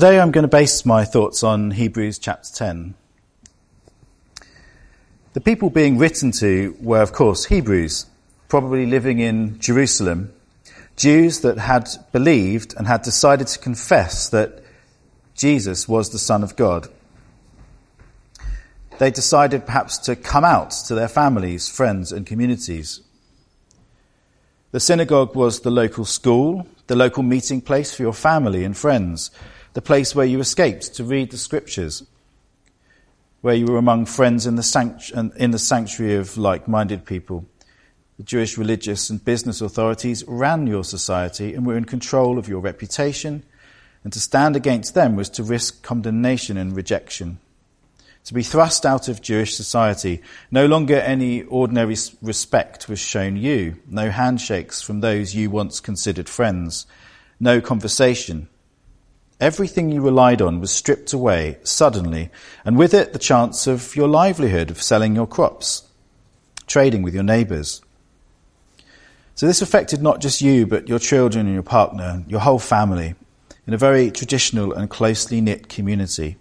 today I'm going to base my thoughts on Hebrews chapter 10. The people being written to were, of course, Hebrews, probably living in Jerusalem, Jews that had believed and had decided to confess that Jesus was the Son of God. They decided perhaps to come out to their families, friends, and communities. The synagogue was the local school, the local meeting place for your family and friends, the place where you escaped to read the scriptures, where you were among friends in the, in the sanctuary of like minded people. The Jewish religious and business authorities ran your society and were in control of your reputation, and to stand against them was to risk condemnation and rejection. To be thrust out of Jewish society, no longer any ordinary respect was shown you, no handshakes from those you once considered friends, no conversation, Everything you relied on was stripped away suddenly, and with it the chance of your livelihood, of selling your crops, trading with your neighbours. So this affected not just you, but your children and your partner, your whole family, in a very traditional and closely knit community.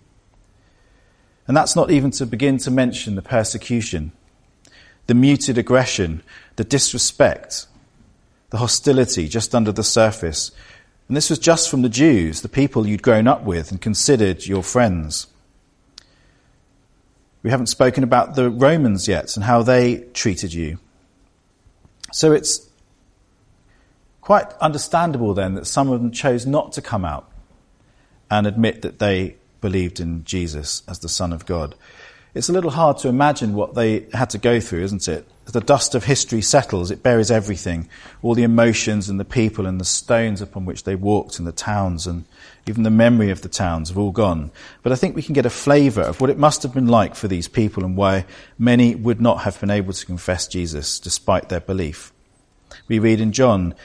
And that's not even to begin to mention the persecution, the muted aggression, the disrespect, the hostility just under the surface, and this was just from the Jews, the people you'd grown up with and considered your friends. We haven't spoken about the Romans yet and how they treated you. So it's quite understandable then that some of them chose not to come out and admit that they believed in Jesus as the Son of God. It's a little hard to imagine what they had to go through, isn't it? As the dust of history settles, it buries everything, all the emotions and the people and the stones upon which they walked and the towns and even the memory of the towns have all gone. But I think we can get a flavour of what it must have been like for these people and why many would not have been able to confess Jesus despite their belief. We read in John,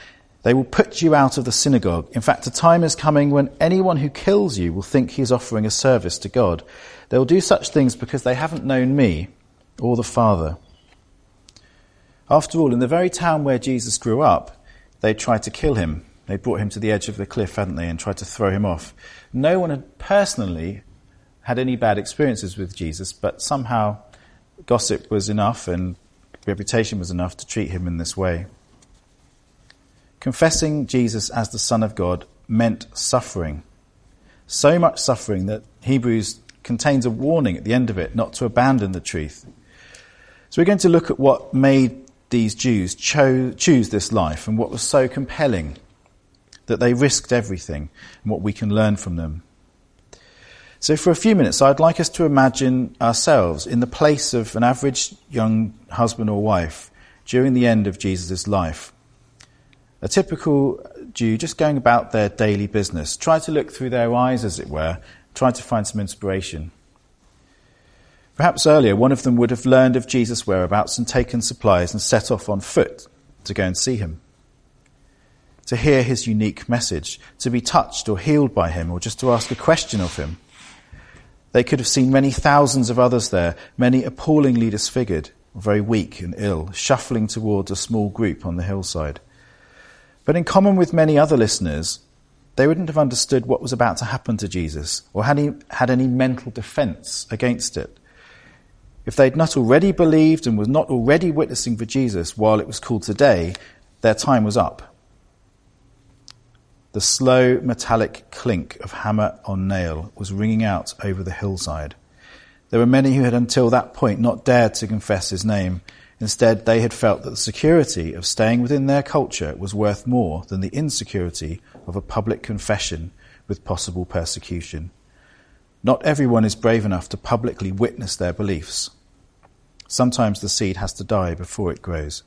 they will put you out of the synagogue. In fact, a time is coming when anyone who kills you will think he is offering a service to God. They will do such things because they haven't known me or the Father. After all, in the very town where Jesus grew up, they tried to kill him. They brought him to the edge of the cliff, hadn't they, and tried to throw him off. No one had personally had any bad experiences with Jesus, but somehow gossip was enough and reputation was enough to treat him in this way. Confessing Jesus as the Son of God meant suffering. So much suffering that Hebrews contains a warning at the end of it not to abandon the truth. So we're going to look at what made these Jews cho- choose this life and what was so compelling that they risked everything and what we can learn from them. So for a few minutes, I'd like us to imagine ourselves in the place of an average young husband or wife during the end of Jesus' life. A typical Jew just going about their daily business. Try to look through their eyes, as it were, try to find some inspiration. Perhaps earlier, one of them would have learned of Jesus' whereabouts and taken supplies and set off on foot to go and see him. To hear his unique message, to be touched or healed by him, or just to ask a question of him. They could have seen many thousands of others there, many appallingly disfigured, very weak and ill, shuffling towards a small group on the hillside. But in common with many other listeners, they wouldn't have understood what was about to happen to Jesus or had, he, had any mental defense against it. If they'd not already believed and were not already witnessing for Jesus while it was called today, their time was up. The slow metallic clink of hammer on nail was ringing out over the hillside. There were many who had until that point not dared to confess his name. Instead, they had felt that the security of staying within their culture was worth more than the insecurity of a public confession with possible persecution. Not everyone is brave enough to publicly witness their beliefs. Sometimes the seed has to die before it grows.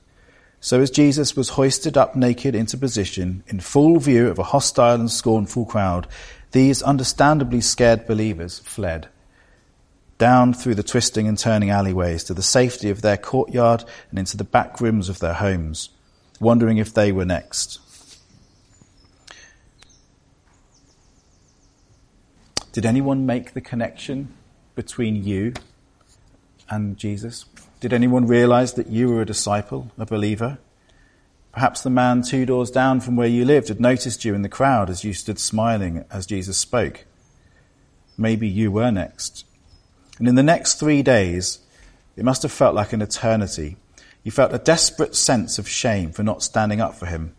So as Jesus was hoisted up naked into position in full view of a hostile and scornful crowd, these understandably scared believers fled down through the twisting and turning alleyways to the safety of their courtyard and into the back rooms of their homes, wondering if they were next. Did anyone make the connection between you and Jesus? Did anyone realize that you were a disciple, a believer? Perhaps the man two doors down from where you lived had noticed you in the crowd as you stood smiling as Jesus spoke. maybe you were next. And in the next three days, it must have felt like an eternity. You felt a desperate sense of shame for not standing up for him.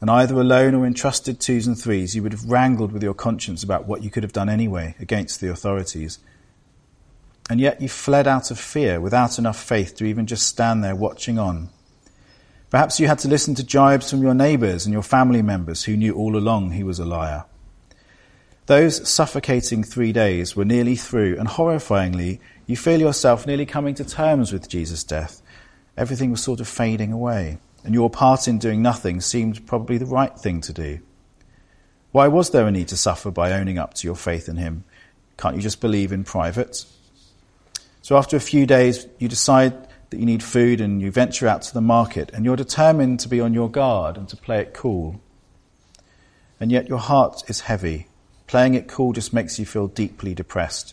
And either alone or in trusted twos and threes, you would have wrangled with your conscience about what you could have done anyway against the authorities. And yet you fled out of fear without enough faith to even just stand there watching on. Perhaps you had to listen to jibes from your neighbours and your family members who knew all along he was a liar. Those suffocating three days were nearly through, and horrifyingly, you feel yourself nearly coming to terms with Jesus' death. Everything was sort of fading away, and your part in doing nothing seemed probably the right thing to do. Why was there a need to suffer by owning up to your faith in Him? Can't you just believe in private? So after a few days, you decide that you need food and you venture out to the market, and you're determined to be on your guard and to play it cool. And yet your heart is heavy Playing it cool just makes you feel deeply depressed.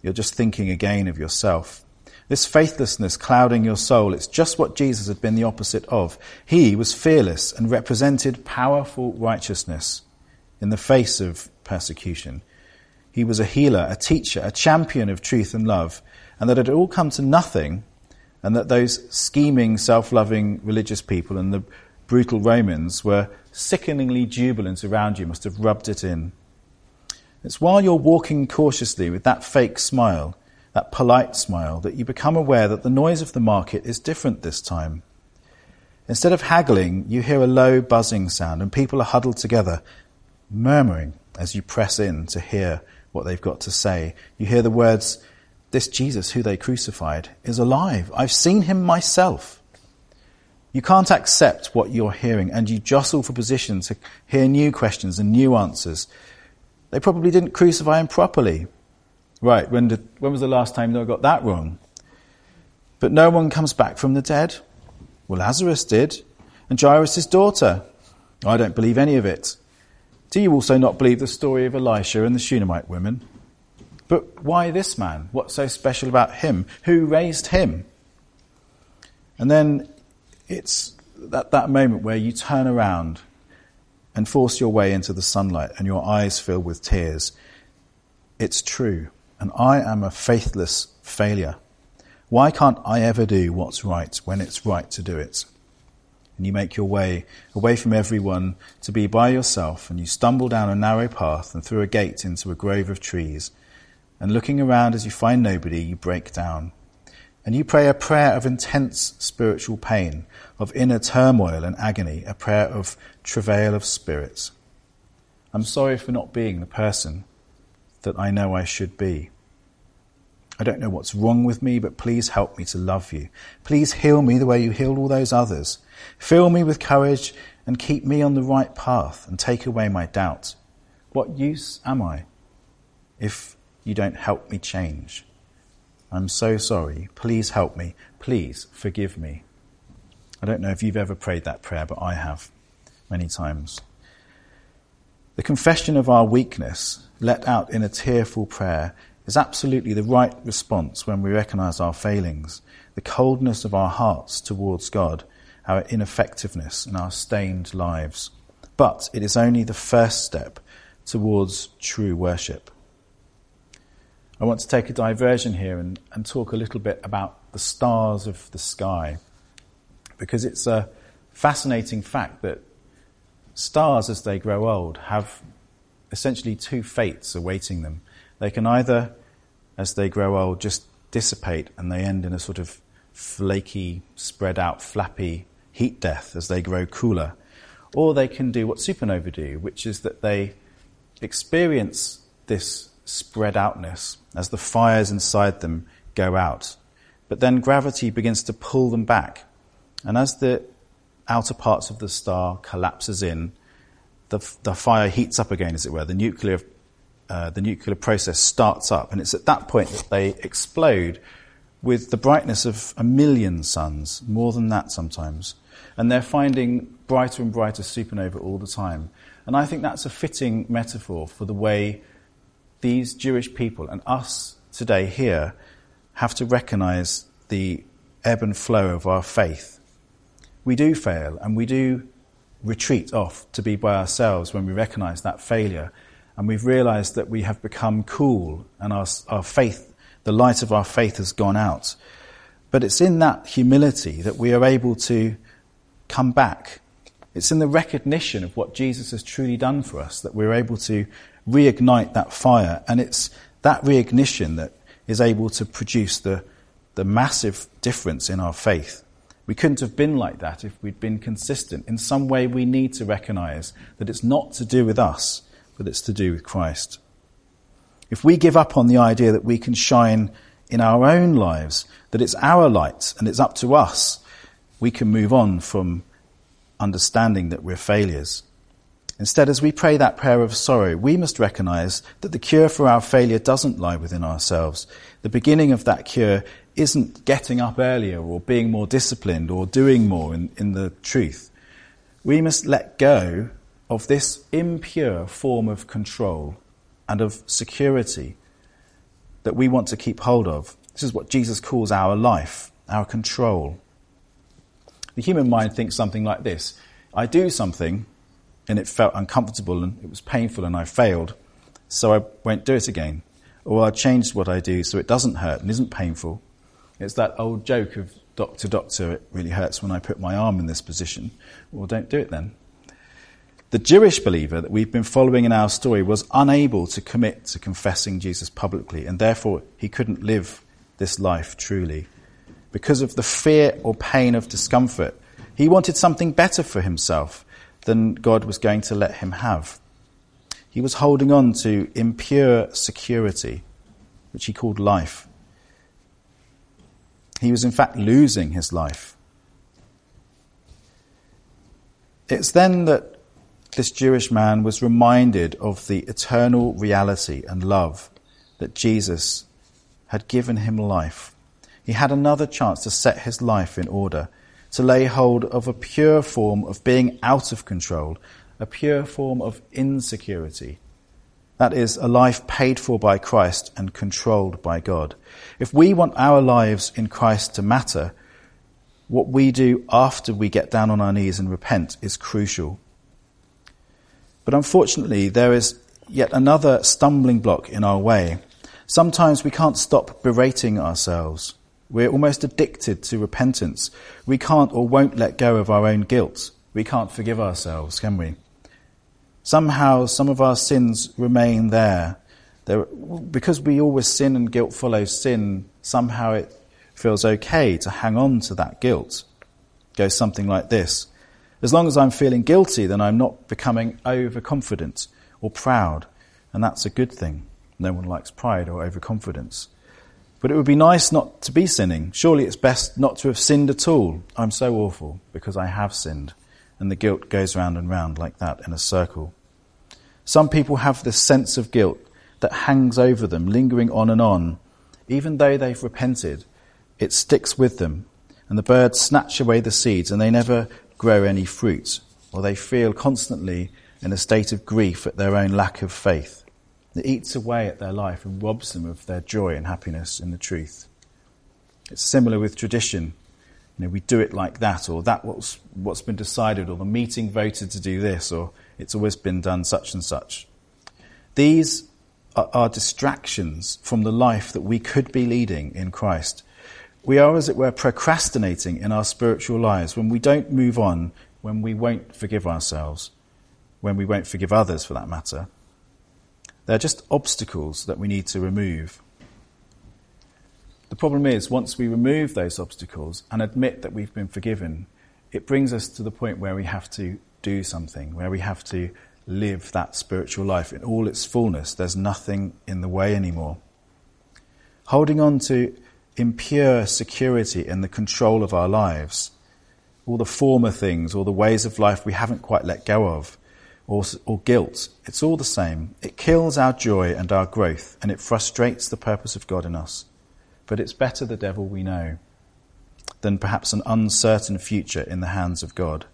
You're just thinking again of yourself. This faithlessness clouding your soul, it's just what Jesus had been the opposite of. He was fearless and represented powerful righteousness in the face of persecution. He was a healer, a teacher, a champion of truth and love, and that it had all come to nothing, and that those scheming, self-loving religious people and the brutal Romans were sickeningly jubilant around you must have rubbed it in. It's while you're walking cautiously with that fake smile, that polite smile, that you become aware that the noise of the market is different this time. Instead of haggling, you hear a low buzzing sound and people are huddled together, murmuring as you press in to hear what they've got to say. You hear the words, This Jesus who they crucified is alive. I've seen him myself. You can't accept what you're hearing and you jostle for position to hear new questions and new answers. They probably didn't crucify him properly. Right, when, did, when was the last time they got that wrong? But no one comes back from the dead. Well, Lazarus did, and Jairus' daughter. I don't believe any of it. Do you also not believe the story of Elisha and the Shunammite women? But why this man? What's so special about him? Who raised him? And then it's that, that moment where you turn around and force your way into the sunlight and your eyes fill with tears. It's true. And I am a faithless failure. Why can't I ever do what's right when it's right to do it? And you make your way away from everyone to be by yourself, and you stumble down a narrow path and through a gate into a grove of trees. And looking around as you find nobody, you break down. And you pray a prayer of intense spiritual pain, of inner turmoil and agony, a prayer of travail of spirits. I'm sorry for not being the person that I know I should be. I don't know what's wrong with me, but please help me to love you. Please heal me the way you healed all those others. Fill me with courage and keep me on the right path and take away my doubt. What use am I if you don't help me change? I'm so sorry. Please help me. Please forgive me. I don't know if you've ever prayed that prayer, but I have many times. The confession of our weakness, let out in a tearful prayer, is absolutely the right response when we recognize our failings, the coldness of our hearts towards God, our ineffectiveness, and our stained lives. But it is only the first step towards true worship. I want to take a diversion here and, and talk a little bit about the stars of the sky. Because it's a fascinating fact that stars, as they grow old, have essentially two fates awaiting them. They can either, as they grow old, just dissipate and they end in a sort of flaky, spread out, flappy heat death as they grow cooler. Or they can do what supernovae do, which is that they experience this spread outness as the fires inside them go out. But then gravity begins to pull them back. And as the outer parts of the star collapses in, the, the fire heats up again, as it were. The nuclear, uh, the nuclear process starts up. And it's at that point that they explode with the brightness of a million suns, more than that sometimes. And they're finding brighter and brighter supernova all the time. And I think that's a fitting metaphor for the way these Jewish people and us today here have to recognize the ebb and flow of our faith. We do fail and we do retreat off to be by ourselves when we recognize that failure. and we've realized that we have become cool and our, our faith, the light of our faith has gone out. But it's in that humility that we are able to come back. It's in the recognition of what Jesus has truly done for us that we're able to reignite that fire. And it's that reignition that is able to produce the, the massive difference in our faith. We couldn't have been like that if we'd been consistent. In some way, we need to recognize that it's not to do with us, but it's to do with Christ. If we give up on the idea that we can shine in our own lives, that it's our light and it's up to us, we can move on from understanding that we're failures. Instead, as we pray that prayer of sorrow, we must recognize that the cure for our failure doesn't lie within ourselves. The beginning of that cure isn't getting up earlier or being more disciplined or doing more in, in the truth. We must let go of this impure form of control and of security that we want to keep hold of. This is what Jesus calls our life, our control. The human mind thinks something like this I do something and it felt uncomfortable and it was painful and I failed, so I won't do it again. Or I changed what I do so it doesn't hurt and isn't painful. It's that old joke of doctor, doctor, it really hurts when I put my arm in this position. Well, don't do it then. The Jewish believer that we've been following in our story was unable to commit to confessing Jesus publicly, and therefore he couldn't live this life truly. Because of the fear or pain of discomfort, he wanted something better for himself than God was going to let him have. He was holding on to impure security, which he called life. He was, in fact, losing his life. It's then that this Jewish man was reminded of the eternal reality and love that Jesus had given him life. He had another chance to set his life in order, to lay hold of a pure form of being out of control, a pure form of insecurity, that is, a life paid for by Christ and controlled by God. If we want our lives in Christ to matter, what we do after we get down on our knees and repent is crucial. But unfortunately, there is yet another stumbling block in our way. Sometimes we can't stop berating ourselves. We're almost addicted to repentance. We can't or won't let go of our own guilt. We can't forgive ourselves, can we? Somehow, some of our sins remain there. there. Because we always sin and guilt follows sin, somehow it feels okay to hang on to that guilt. It goes something like this. As long as I'm feeling guilty, then I'm not becoming overconfident or proud, and that's a good thing. No one likes pride or overconfidence. But it would be nice not to be sinning. Surely it's best not to have sinned at all. I'm so awful because I have sinned and the guilt goes round and round like that in a circle. Some people have this sense of guilt that hangs over them, lingering on and on. Even though they've repented, it sticks with them, and the birds snatch away the seeds and they never grow any fruit, or they feel constantly in a state of grief at their own lack of faith. It eats away at their life and robs them of their joy and happiness in the truth. It's similar with tradition you know, we do it like that, or that what's, what's been decided, or the meeting voted to do this, or it's always been done such and such. These are, are distractions from the life that we could be leading in Christ. We are, as it were, procrastinating in our spiritual lives when we don't move on, when we won't forgive ourselves, when we won't forgive others for that matter. They're just obstacles that we need to remove. The problem is, once we remove those obstacles and admit that we've been forgiven, it brings us to the point where we have to do something, where we have to live that spiritual life in all its fullness. There's nothing in the way anymore. Holding on to impure security in the control of our lives, all the former things, all the ways of life we haven't quite let go of, or, or guilt, it's all the same. It kills our joy and our growth, and it frustrates the purpose of God in us. But it's better the devil we know than perhaps an uncertain future in the hands of God.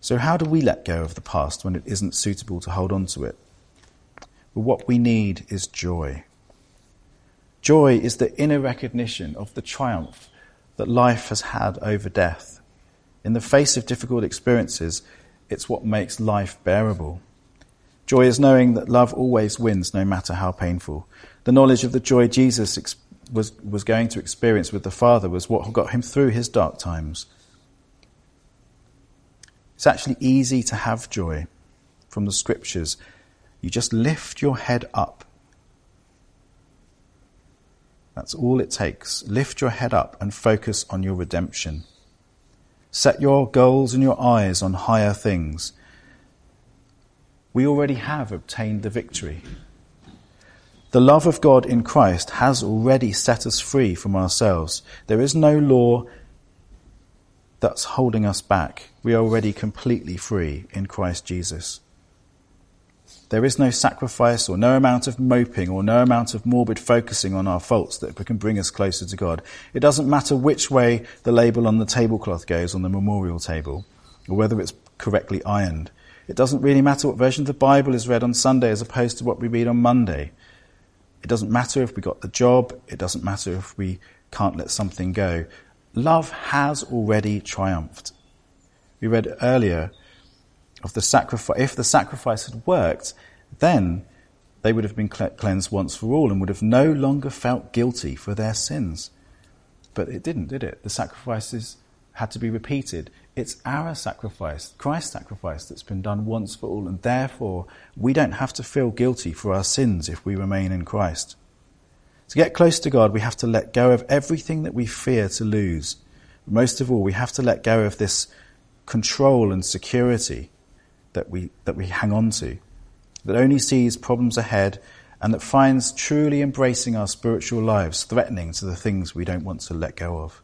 So, how do we let go of the past when it isn't suitable to hold on to it? Well, what we need is joy. Joy is the inner recognition of the triumph that life has had over death. In the face of difficult experiences, it's what makes life bearable. Joy is knowing that love always wins, no matter how painful. The knowledge of the joy Jesus ex- was, was going to experience with the Father was what got him through his dark times. It's actually easy to have joy from the scriptures. You just lift your head up. That's all it takes. Lift your head up and focus on your redemption. Set your goals and your eyes on higher things. We already have obtained the victory. The love of God in Christ has already set us free from ourselves. There is no law that's holding us back. We are already completely free in Christ Jesus. There is no sacrifice or no amount of moping or no amount of morbid focusing on our faults that can bring us closer to God. It doesn't matter which way the label on the tablecloth goes on the memorial table or whether it's correctly ironed. It doesn't really matter what version of the Bible is read on Sunday as opposed to what we read on Monday. It doesn't matter if we got the job. It doesn't matter if we can't let something go. Love has already triumphed. We read earlier of the sacrifice. If the sacrifice had worked, then they would have been cleansed once for all and would have no longer felt guilty for their sins. But it didn't, did it? The sacrifices had to be repeated. It's our sacrifice, Christ's sacrifice, that's been done once for all, and therefore we don't have to feel guilty for our sins if we remain in Christ. To get close to God, we have to let go of everything that we fear to lose. Most of all, we have to let go of this control and security that we, that we hang on to, that only sees problems ahead and that finds truly embracing our spiritual lives threatening to the things we don't want to let go of.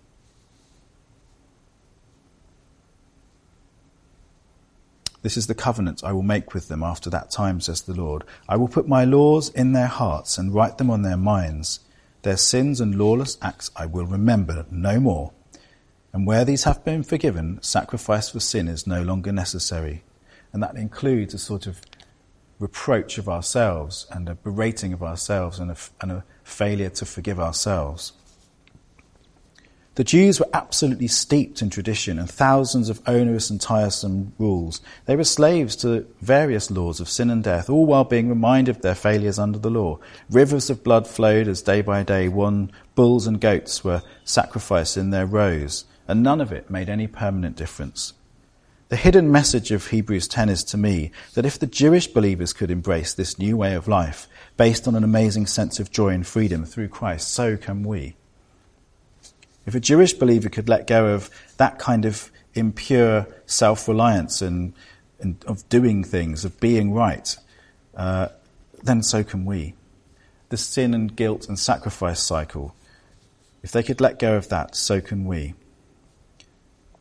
This is the covenant I will make with them after that time, says the Lord. I will put my laws in their hearts and write them on their minds. Their sins and lawless acts I will remember no more. And where these have been forgiven, sacrifice for sin is no longer necessary. And that includes a sort of reproach of ourselves and a berating of ourselves and a, and a failure to forgive ourselves. The Jews were absolutely steeped in tradition and thousands of onerous and tiresome rules. They were slaves to various laws of sin and death, all while being reminded of their failures under the law. Rivers of blood flowed as day by day one bulls and goats were sacrificed in their rows, and none of it made any permanent difference. The hidden message of Hebrews 10 is to me that if the Jewish believers could embrace this new way of life based on an amazing sense of joy and freedom through Christ, so can we. If a Jewish believer could let go of that kind of impure self reliance and, and, of doing things, of being right, uh, then so can we. The sin and guilt and sacrifice cycle, if they could let go of that, so can we.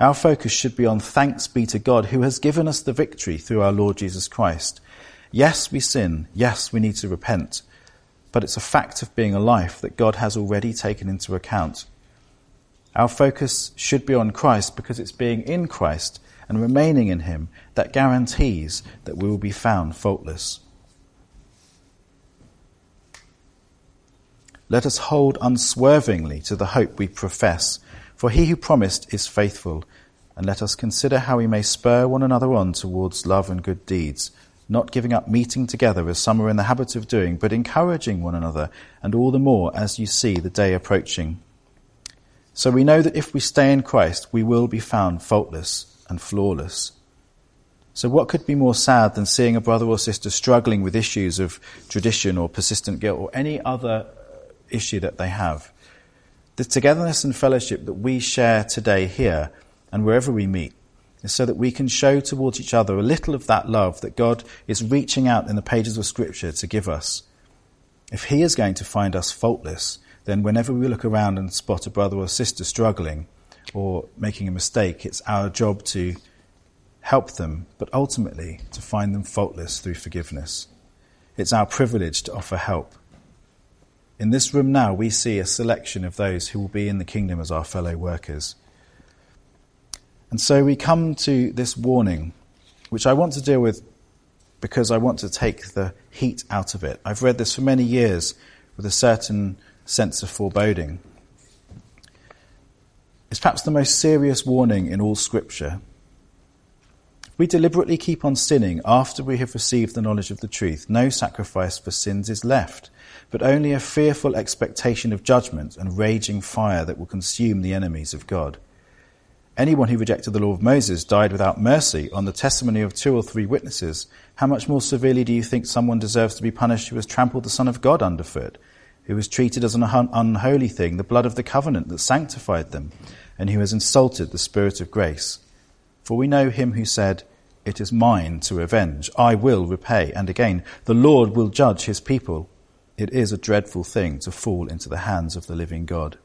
Our focus should be on thanks be to God who has given us the victory through our Lord Jesus Christ. Yes, we sin. Yes, we need to repent. But it's a fact of being alive that God has already taken into account our focus should be on Christ because it's being in Christ and remaining in Him that guarantees that we will be found faultless. Let us hold unswervingly to the hope we profess, for he who promised is faithful. And let us consider how we may spur one another on towards love and good deeds, not giving up meeting together as some are in the habit of doing, but encouraging one another, and all the more as you see the day approaching. So we know that if we stay in Christ, we will be found faultless and flawless. So, what could be more sad than seeing a brother or sister struggling with issues of tradition or persistent guilt or any other issue that they have? The togetherness and fellowship that we share today here and wherever we meet is so that we can show towards each other a little of that love that God is reaching out in the pages of Scripture to give us. If He is going to find us faultless, then whenever we look around and spot a brother or sister struggling or making a mistake, it's our job to help them, but ultimately to find them faultless through forgiveness. It's our privilege to offer help. In this room now, we see a selection of those who will be in the kingdom as our fellow workers. And so we come to this warning, which I want to deal with because I want to take the heat out of it. I've read this for many years with a certain sense of foreboding. It's perhaps the most serious warning in all Scripture. We deliberately keep on sinning after we have received the knowledge of the truth. No sacrifice for sins is left, but only a fearful expectation of judgment and raging fire that will consume the enemies of God. Anyone who rejected the law of Moses died without mercy on the testimony of two or three witnesses. How much more severely do you think someone deserves to be punished who has trampled the Son of God underfoot, who has treated as an unholy thing the blood of the covenant that sanctified them, and who has insulted the Spirit of grace? For we know him who said, It is mine to avenge, I will repay. And again, the Lord will judge his people. It is a dreadful thing to fall into the hands of the living God.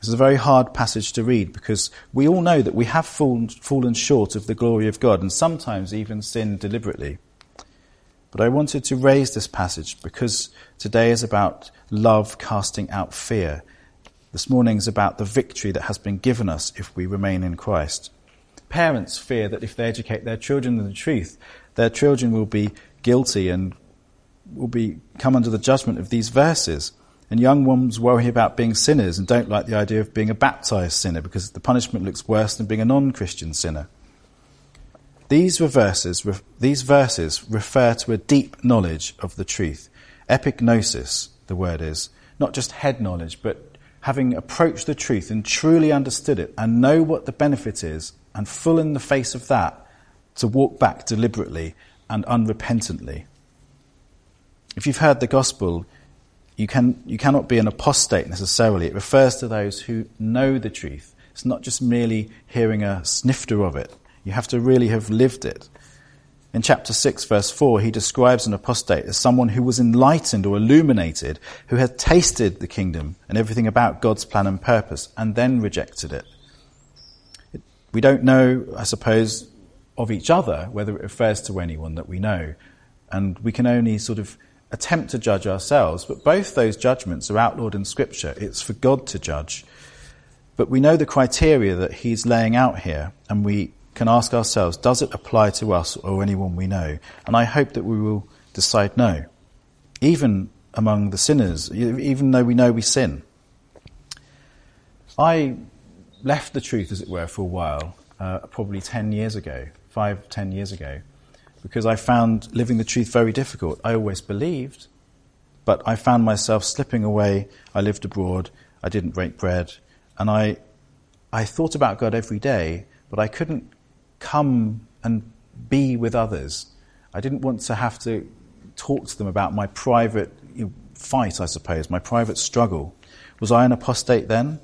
This is a very hard passage to read because we all know that we have fallen, fallen short of the glory of God and sometimes even sinned deliberately. But I wanted to raise this passage because today is about love casting out fear. This morning is about the victory that has been given us if we remain in Christ. Parents fear that if they educate their children in the truth, their children will be guilty and will be come under the judgment of these verses. And young ones worry about being sinners and don't like the idea of being a baptized sinner because the punishment looks worse than being a non-Christian sinner. These verses, these verses refer to a deep knowledge of the truth. Epignosis, the word is, not just head knowledge, but having approached the truth and truly understood it and know what the benefit is and full in the face of that to walk back deliberately and unrepentantly. If you've heard the gospel, you, can, you cannot be an apostate necessarily. It refers to those who know the truth. It's not just merely hearing a snifter of it. You have to really have lived it. In chapter 6, verse 4, he describes an apostate as someone who was enlightened or illuminated, who had tasted the kingdom and everything about God's plan and purpose, and then rejected it. We don't know, I suppose, of each other whether it refers to anyone that we know. And we can only sort of attempt to judge ourselves, but both those judgments are outlawed in Scripture. It's for God to judge. But we know the criteria that He's laying out here, and we can ask ourselves, does it apply to us or anyone we know? And I hope that we will decide no. Even among the sinners, even though we know we sin. I left the truth, as it were, for a while, uh, probably 10 years ago, five, ten years ago because I found living the truth very difficult. I always believed, but I found myself slipping away. I lived abroad. I didn't break bread. And I, I thought about God every day, but I couldn't come and be with others. I didn't want to have to talk to them about my private fight, I suppose, my private struggle. Was I an apostate then?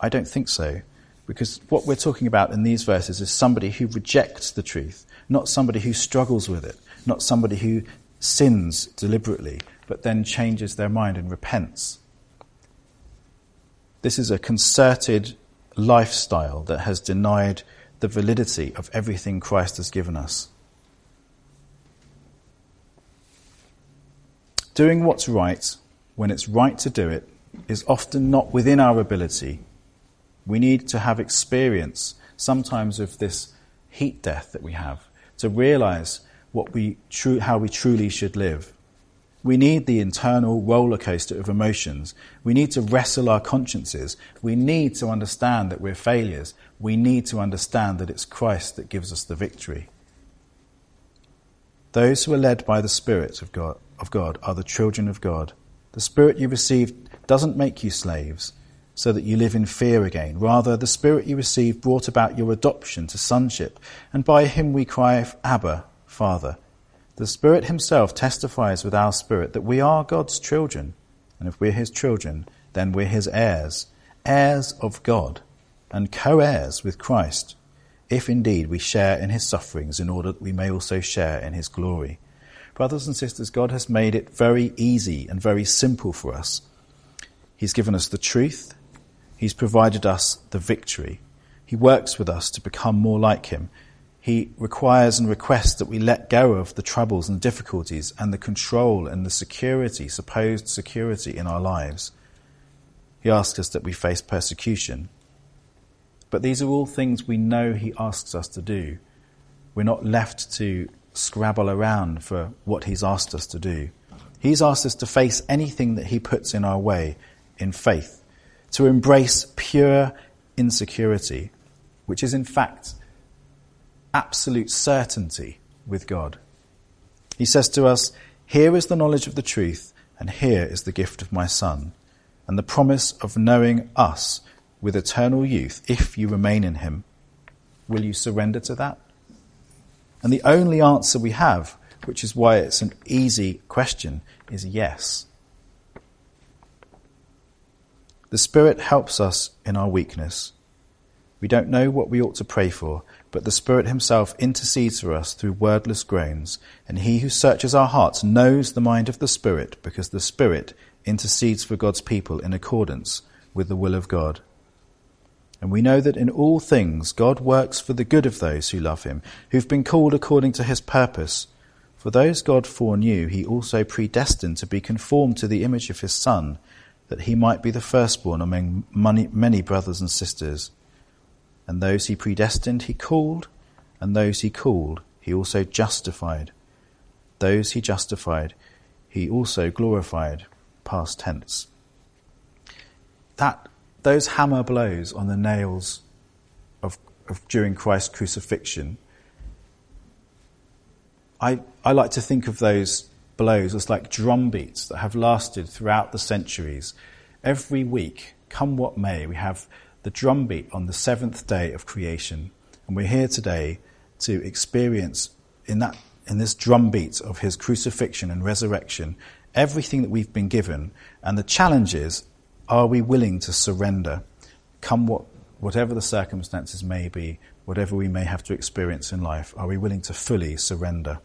I don't think so. Because what we're talking about in these verses is somebody who rejects the truth, not somebody who struggles with it, not somebody who sins deliberately, but then changes their mind and repents. This is a concerted lifestyle that has denied the validity of everything Christ has given us. Doing what's right when it's right to do it is often not within our ability. We need to have experience sometimes of this heat death that we have to realize what we tru- how we truly should live. We need the internal roller coaster of emotions. We need to wrestle our consciences. We need to understand that we're failures. We need to understand that it's Christ that gives us the victory. Those who are led by the Spirit of God, of God are the children of God. The Spirit you received doesn't make you slaves so that you live in fear again. Rather, the Spirit you received brought about your adoption to sonship, and by him we cry, Abba, Father. The Spirit himself testifies with our spirit that we are God's children, and if we're his children, then we're his heirs, heirs of God, and co heirs with Christ, if indeed we share in his sufferings, in order that we may also share in his glory. Brothers and sisters, God has made it very easy and very simple for us. He's given us the truth, He's provided us the victory. He works with us to become more like Him. He requires and requests that we let go of the troubles and difficulties and the control and the security, supposed security in our lives. He asks us that we face persecution. But these are all things we know He asks us to do. We're not left to scrabble around for what He's asked us to do. He's asked us to face anything that He puts in our way in faith, to embrace pure insecurity, which is in fact absolute certainty with God. He says to us, Here is the knowledge of the truth, and here is the gift of my Son, and the promise of knowing us with eternal youth if you remain in him. Will you surrender to that? And the only answer we have, which is why it's an easy question, is yes. The Spirit helps us in our weakness. We don't know what we ought to pray for, but the Spirit Himself intercedes for us through wordless groans, and He who searches our hearts knows the mind of the Spirit, because the Spirit intercedes for God's people in accordance with the will of God. And we know that in all things God works for the good of those who love him, who've been called according to his purpose. For those God foreknew, he also predestined to be conformed to the image of his Son, that he might be the firstborn among many brothers and sisters. And those he predestined, he called, and those he called, he also justified. Those he justified, he also glorified. Past tense. That those hammer blows on the nails of, of during Christ's crucifixion, I, I like to think of those blows as like drum beats that have lasted throughout the centuries. Every week, come what may, we have the drum beat on the seventh day of creation. And we're here today to experience in that in this drum beat of his crucifixion and resurrection everything that we've been given. And the challenge is are we willing to surrender? Come what, whatever the circumstances may be, whatever we may have to experience in life, are we willing to fully surrender?